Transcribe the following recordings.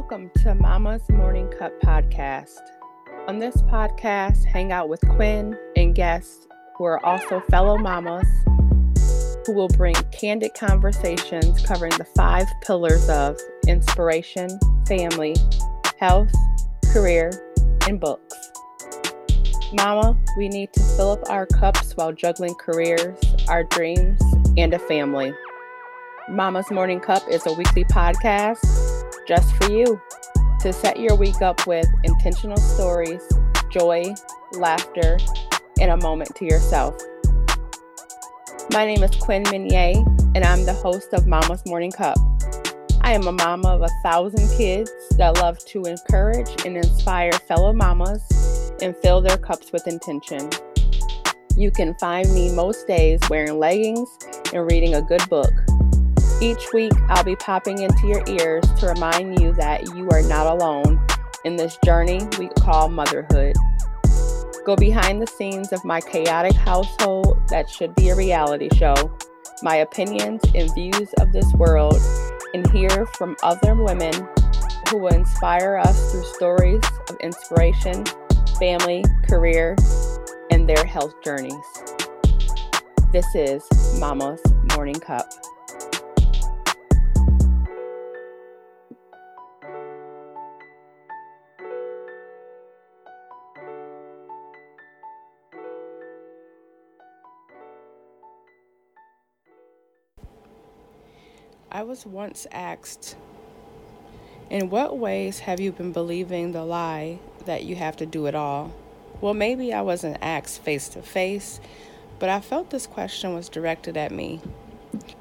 Welcome to Mama's Morning Cup podcast. On this podcast, hang out with Quinn and guests who are also fellow mamas who will bring candid conversations covering the five pillars of inspiration, family, health, career, and books. Mama, we need to fill up our cups while juggling careers, our dreams, and a family. Mama's Morning Cup is a weekly podcast just for you to set your week up with intentional stories, joy, laughter, and a moment to yourself. My name is Quinn Minier, and I'm the host of Mama's Morning Cup. I am a mama of a thousand kids that love to encourage and inspire fellow mamas and fill their cups with intention. You can find me most days wearing leggings and reading a good book. Each week, I'll be popping into your ears to remind you that you are not alone in this journey we call motherhood. Go behind the scenes of my chaotic household that should be a reality show, my opinions and views of this world, and hear from other women who will inspire us through stories of inspiration, family, career, and their health journeys. This is Mama's Morning Cup. I was once asked, In what ways have you been believing the lie that you have to do it all? Well, maybe I wasn't asked face to face, but I felt this question was directed at me.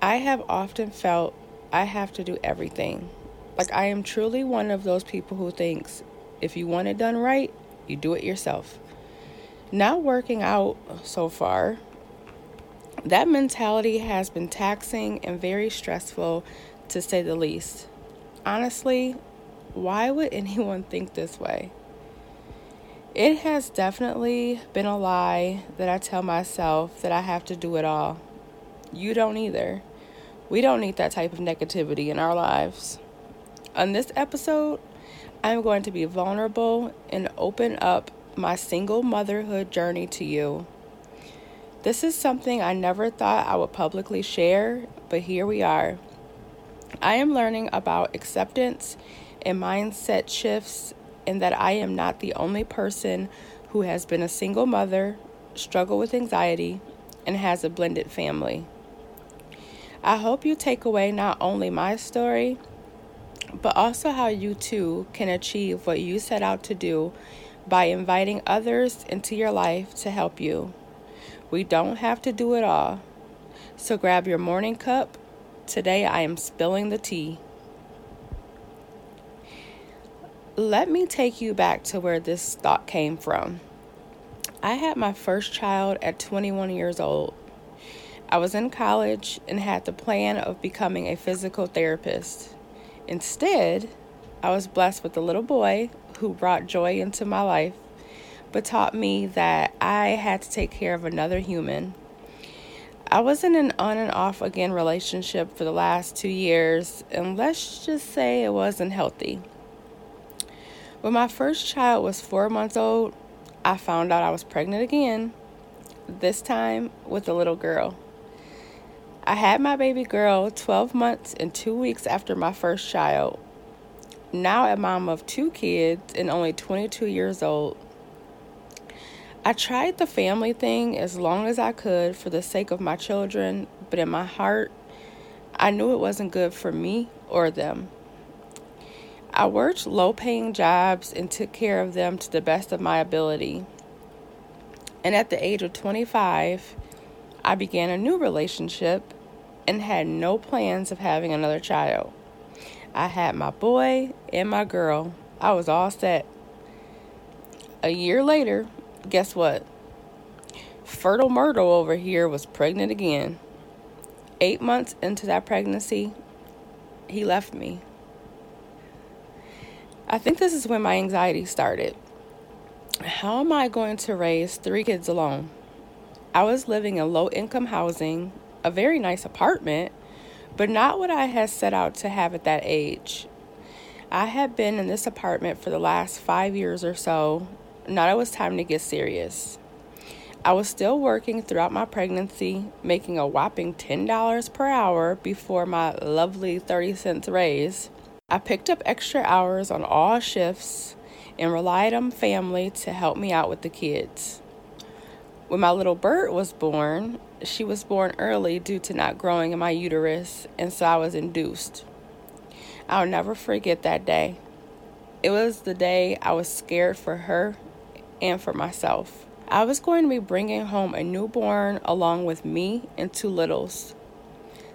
I have often felt I have to do everything. Like I am truly one of those people who thinks if you want it done right, you do it yourself. Not working out so far, that mentality has been taxing and very stressful to say the least. Honestly, why would anyone think this way? It has definitely been a lie that I tell myself that I have to do it all. You don't either. We don't need that type of negativity in our lives. On this episode, I'm going to be vulnerable and open up my single motherhood journey to you. This is something I never thought I would publicly share, but here we are. I am learning about acceptance and mindset shifts, and that I am not the only person who has been a single mother, struggle with anxiety, and has a blended family. I hope you take away not only my story, but also how you too can achieve what you set out to do by inviting others into your life to help you. We don't have to do it all. So grab your morning cup. Today I am spilling the tea. Let me take you back to where this thought came from. I had my first child at 21 years old. I was in college and had the plan of becoming a physical therapist. Instead, I was blessed with a little boy who brought joy into my life but taught me that I had to take care of another human. I was in an on and off again relationship for the last two years, and let's just say it wasn't healthy. When my first child was four months old, I found out I was pregnant again, this time with a little girl. I had my baby girl 12 months and two weeks after my first child. Now, a mom of two kids and only 22 years old, I tried the family thing as long as I could for the sake of my children, but in my heart, I knew it wasn't good for me or them. I worked low paying jobs and took care of them to the best of my ability. And at the age of 25, I began a new relationship and had no plans of having another child. I had my boy and my girl. I was all set. A year later, guess what? Fertile Myrtle over here was pregnant again. Eight months into that pregnancy, he left me. I think this is when my anxiety started. How am I going to raise three kids alone? I was living in low income housing, a very nice apartment, but not what I had set out to have at that age. I had been in this apartment for the last five years or so. Now it was time to get serious. I was still working throughout my pregnancy, making a whopping $10 per hour before my lovely 30 cents raise. I picked up extra hours on all shifts and relied on family to help me out with the kids. When my little bird was born, she was born early due to not growing in my uterus, and so I was induced. I'll never forget that day. It was the day I was scared for her and for myself. I was going to be bringing home a newborn along with me and two littles.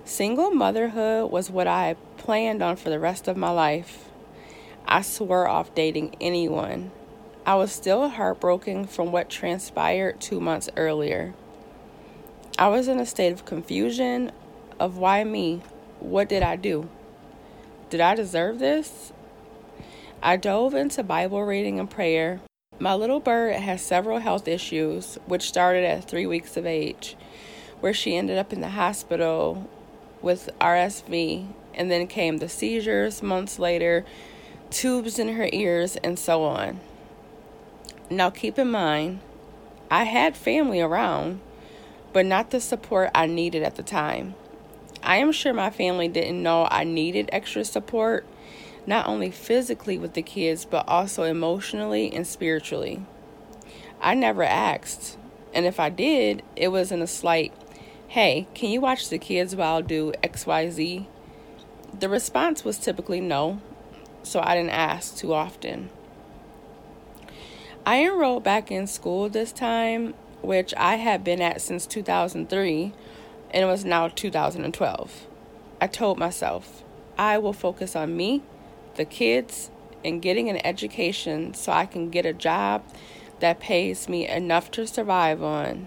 Single motherhood was what I planned on for the rest of my life. I swore off dating anyone. I was still heartbroken from what transpired two months earlier. I was in a state of confusion of why me? What did I do? Did I deserve this? I dove into Bible reading and prayer. My little bird has several health issues, which started at three weeks of age, where she ended up in the hospital with RSV, and then came the seizures months later, tubes in her ears, and so on. Now, keep in mind, I had family around, but not the support I needed at the time. I am sure my family didn't know I needed extra support not only physically with the kids, but also emotionally and spiritually. I never asked, and if I did, it was in a slight, hey, can you watch the kids while I do XYZ? The response was typically no, so I didn't ask too often. I enrolled back in school this time, which I had been at since 2003, and it was now 2012. I told myself, I will focus on me the kids and getting an education so I can get a job that pays me enough to survive on.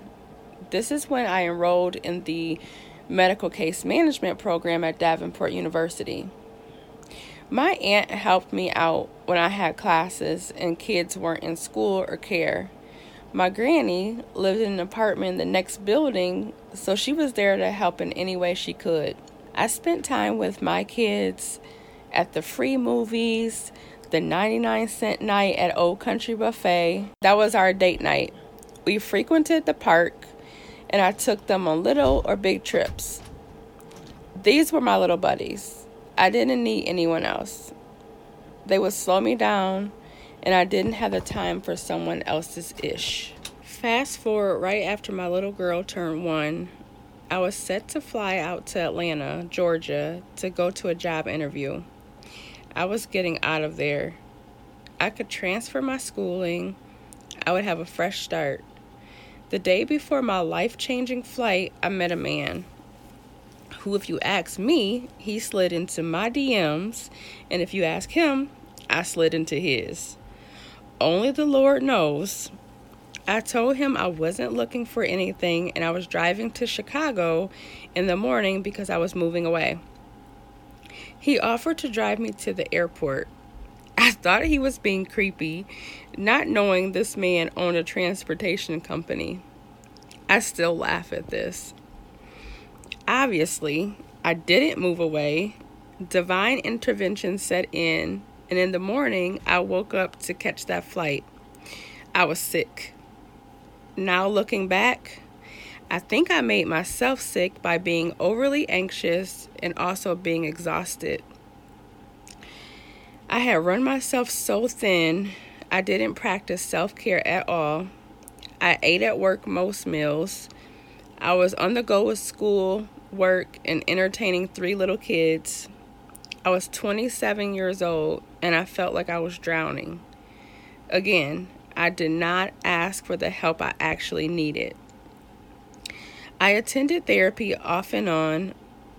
This is when I enrolled in the medical case management program at Davenport University. My aunt helped me out when I had classes and kids weren't in school or care. My granny lived in an apartment in the next building, so she was there to help in any way she could. I spent time with my kids at the free movies, the 99 cent night at Old Country Buffet. That was our date night. We frequented the park and I took them on little or big trips. These were my little buddies. I didn't need anyone else. They would slow me down and I didn't have the time for someone else's ish. Fast forward right after my little girl turned one, I was set to fly out to Atlanta, Georgia to go to a job interview. I was getting out of there. I could transfer my schooling. I would have a fresh start. The day before my life changing flight, I met a man who, if you ask me, he slid into my DMs, and if you ask him, I slid into his. Only the Lord knows. I told him I wasn't looking for anything and I was driving to Chicago in the morning because I was moving away. He offered to drive me to the airport. I thought he was being creepy, not knowing this man owned a transportation company. I still laugh at this. Obviously, I didn't move away. Divine intervention set in, and in the morning, I woke up to catch that flight. I was sick. Now, looking back, I think I made myself sick by being overly anxious and also being exhausted. I had run myself so thin, I didn't practice self care at all. I ate at work most meals. I was on the go with school, work, and entertaining three little kids. I was 27 years old and I felt like I was drowning. Again, I did not ask for the help I actually needed. I attended therapy off and on,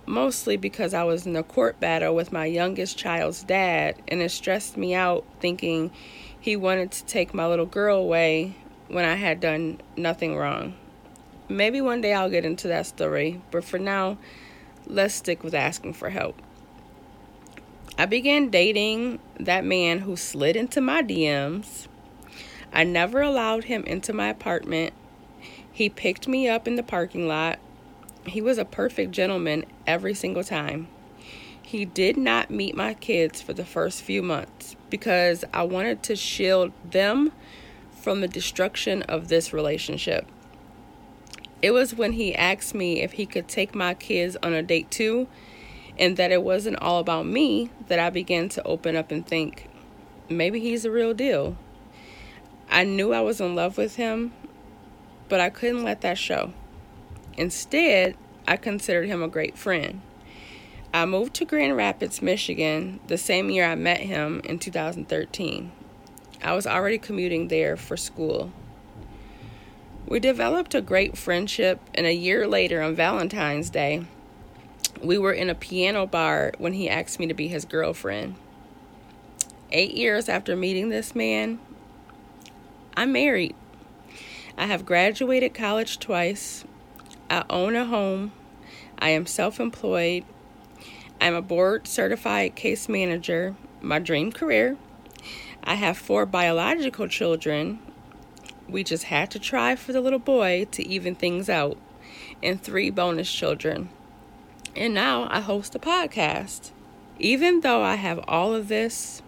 mostly because I was in a court battle with my youngest child's dad, and it stressed me out thinking he wanted to take my little girl away when I had done nothing wrong. Maybe one day I'll get into that story, but for now, let's stick with asking for help. I began dating that man who slid into my DMs. I never allowed him into my apartment he picked me up in the parking lot. He was a perfect gentleman every single time. He did not meet my kids for the first few months because I wanted to shield them from the destruction of this relationship. It was when he asked me if he could take my kids on a date too, and that it wasn't all about me that I began to open up and think, maybe he's the real deal. I knew I was in love with him, but I couldn't let that show. Instead, I considered him a great friend. I moved to Grand Rapids, Michigan, the same year I met him in 2013. I was already commuting there for school. We developed a great friendship, and a year later, on Valentine's Day, we were in a piano bar when he asked me to be his girlfriend. Eight years after meeting this man, I'm married. I have graduated college twice. I own a home. I am self employed I'm a board certified case manager, my dream career. I have four biological children. We just had to try for the little boy to even things out, and three bonus children. And now I host a podcast. Even though I have all of this,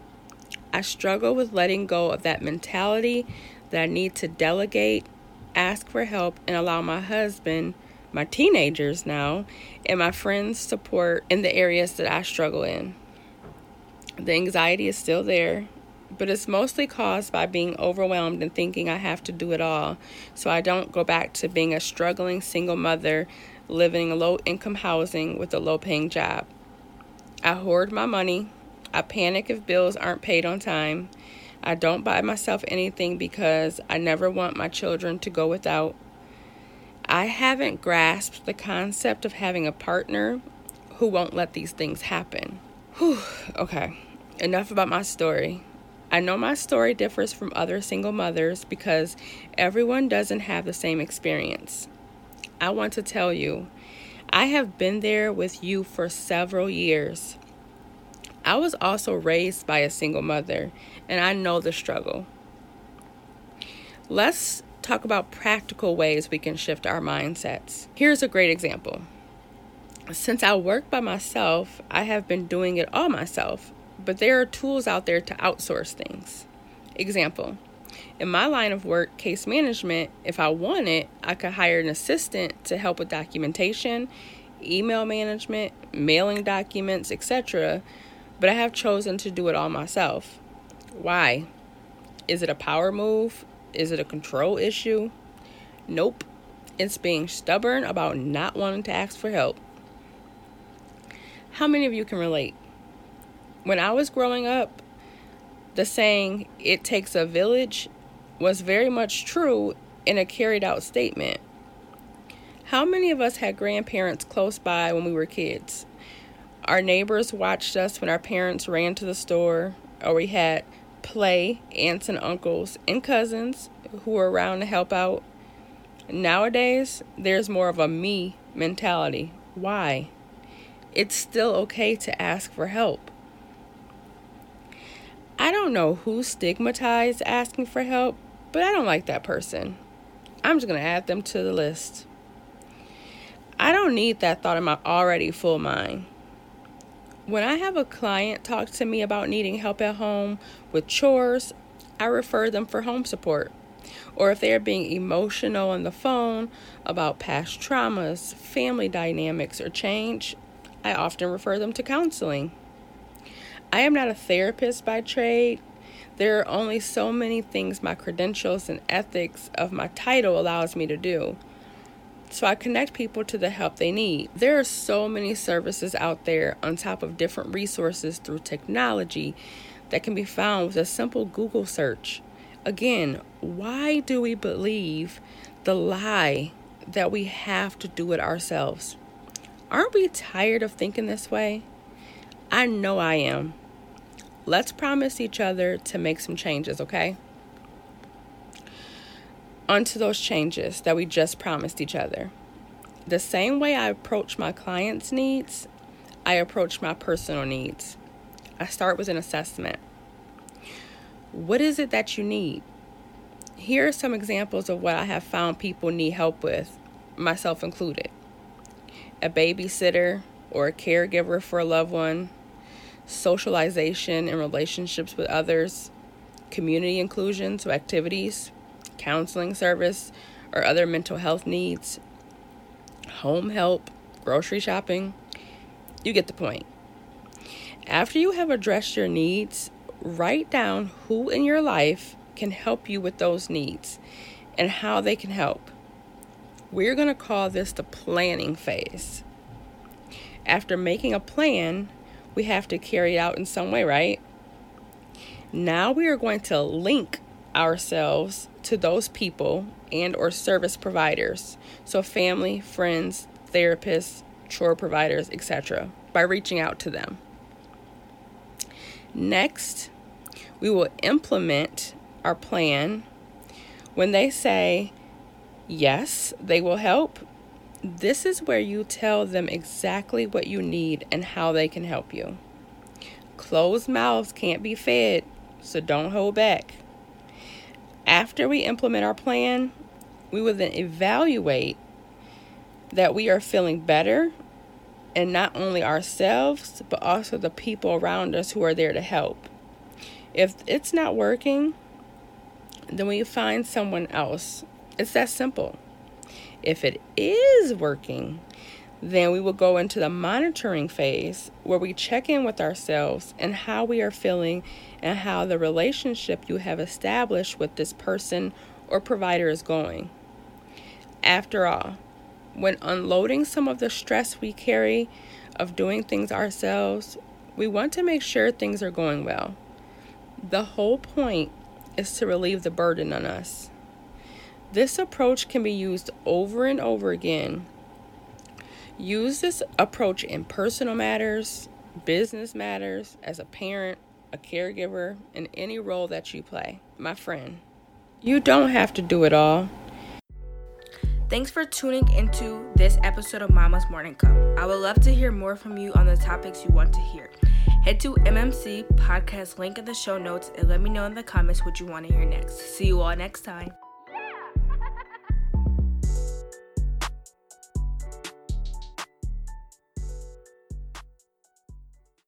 I struggle with letting go of that mentality that I need to delegate, ask for help, and allow my husband my teenagers now and my friends' support in the areas that I struggle in. The anxiety is still there, but it's mostly caused by being overwhelmed and thinking I have to do it all. So I don't go back to being a struggling single mother living in low income housing with a low paying job. I hoard my money. I panic if bills aren't paid on time. I don't buy myself anything because I never want my children to go without. I haven't grasped the concept of having a partner who won't let these things happen. Whew, okay, enough about my story. I know my story differs from other single mothers because everyone doesn't have the same experience. I want to tell you, I have been there with you for several years. I was also raised by a single mother, and I know the struggle. Let's talk about practical ways we can shift our mindsets. Here's a great example. Since I work by myself, I have been doing it all myself, but there are tools out there to outsource things. Example In my line of work, case management, if I want it, I could hire an assistant to help with documentation, email management, mailing documents, etc., but I have chosen to do it all myself. Why? Is it a power move? Is it a control issue? Nope. It's being stubborn about not wanting to ask for help. How many of you can relate? When I was growing up, the saying, it takes a village, was very much true in a carried out statement. How many of us had grandparents close by when we were kids? Our neighbors watched us when our parents ran to the store, or we had play aunts and uncles and cousins who were around to help out. Nowadays, there's more of a me mentality. Why? It's still okay to ask for help. I don't know who stigmatized asking for help, but I don't like that person. I'm just going to add them to the list. I don't need that thought in my already full mind. When I have a client talk to me about needing help at home with chores, I refer them for home support. Or if they are being emotional on the phone about past traumas, family dynamics, or change, I often refer them to counseling. I am not a therapist by trade. There are only so many things my credentials and ethics of my title allows me to do. So I connect people to the help they need. There are so many services out there on top of different resources through technology that can be found with a simple Google search. Again, why do we believe the lie that we have to do it ourselves? Aren't we tired of thinking this way? I know I am. Let's promise each other to make some changes, okay? Onto those changes that we just promised each other. The same way I approach my clients' needs, I approach my personal needs. I start with an assessment. What is it that you need? Here are some examples of what I have found people need help with, myself included a babysitter, or a caregiver for a loved one, socialization and relationships with others, community inclusion, so activities, counseling service, or other mental health needs, home help, grocery shopping. You get the point. After you have addressed your needs, write down who in your life can help you with those needs and how they can help. We're going to call this the planning phase. After making a plan, we have to carry it out in some way, right? Now we are going to link ourselves to those people and or service providers. So family, friends, therapists, chore providers, etc. by reaching out to them. Next, we will implement our plan. When they say yes, they will help, this is where you tell them exactly what you need and how they can help you. Closed mouths can't be fed, so don't hold back. After we implement our plan, we will then evaluate that we are feeling better and not only ourselves, but also the people around us who are there to help. If it's not working, then we find someone else. It's that simple. If it is working, then we will go into the monitoring phase where we check in with ourselves and how we are feeling and how the relationship you have established with this person or provider is going. After all, when unloading some of the stress we carry of doing things ourselves, we want to make sure things are going well. The whole point is to relieve the burden on us. This approach can be used over and over again. Use this approach in personal matters, business matters, as a parent, a caregiver, in any role that you play. My friend, you don't have to do it all. Thanks for tuning into this episode of Mama's Morning Cup. I would love to hear more from you on the topics you want to hear. Head to MMC podcast link in the show notes and let me know in the comments what you want to hear next. See you all next time.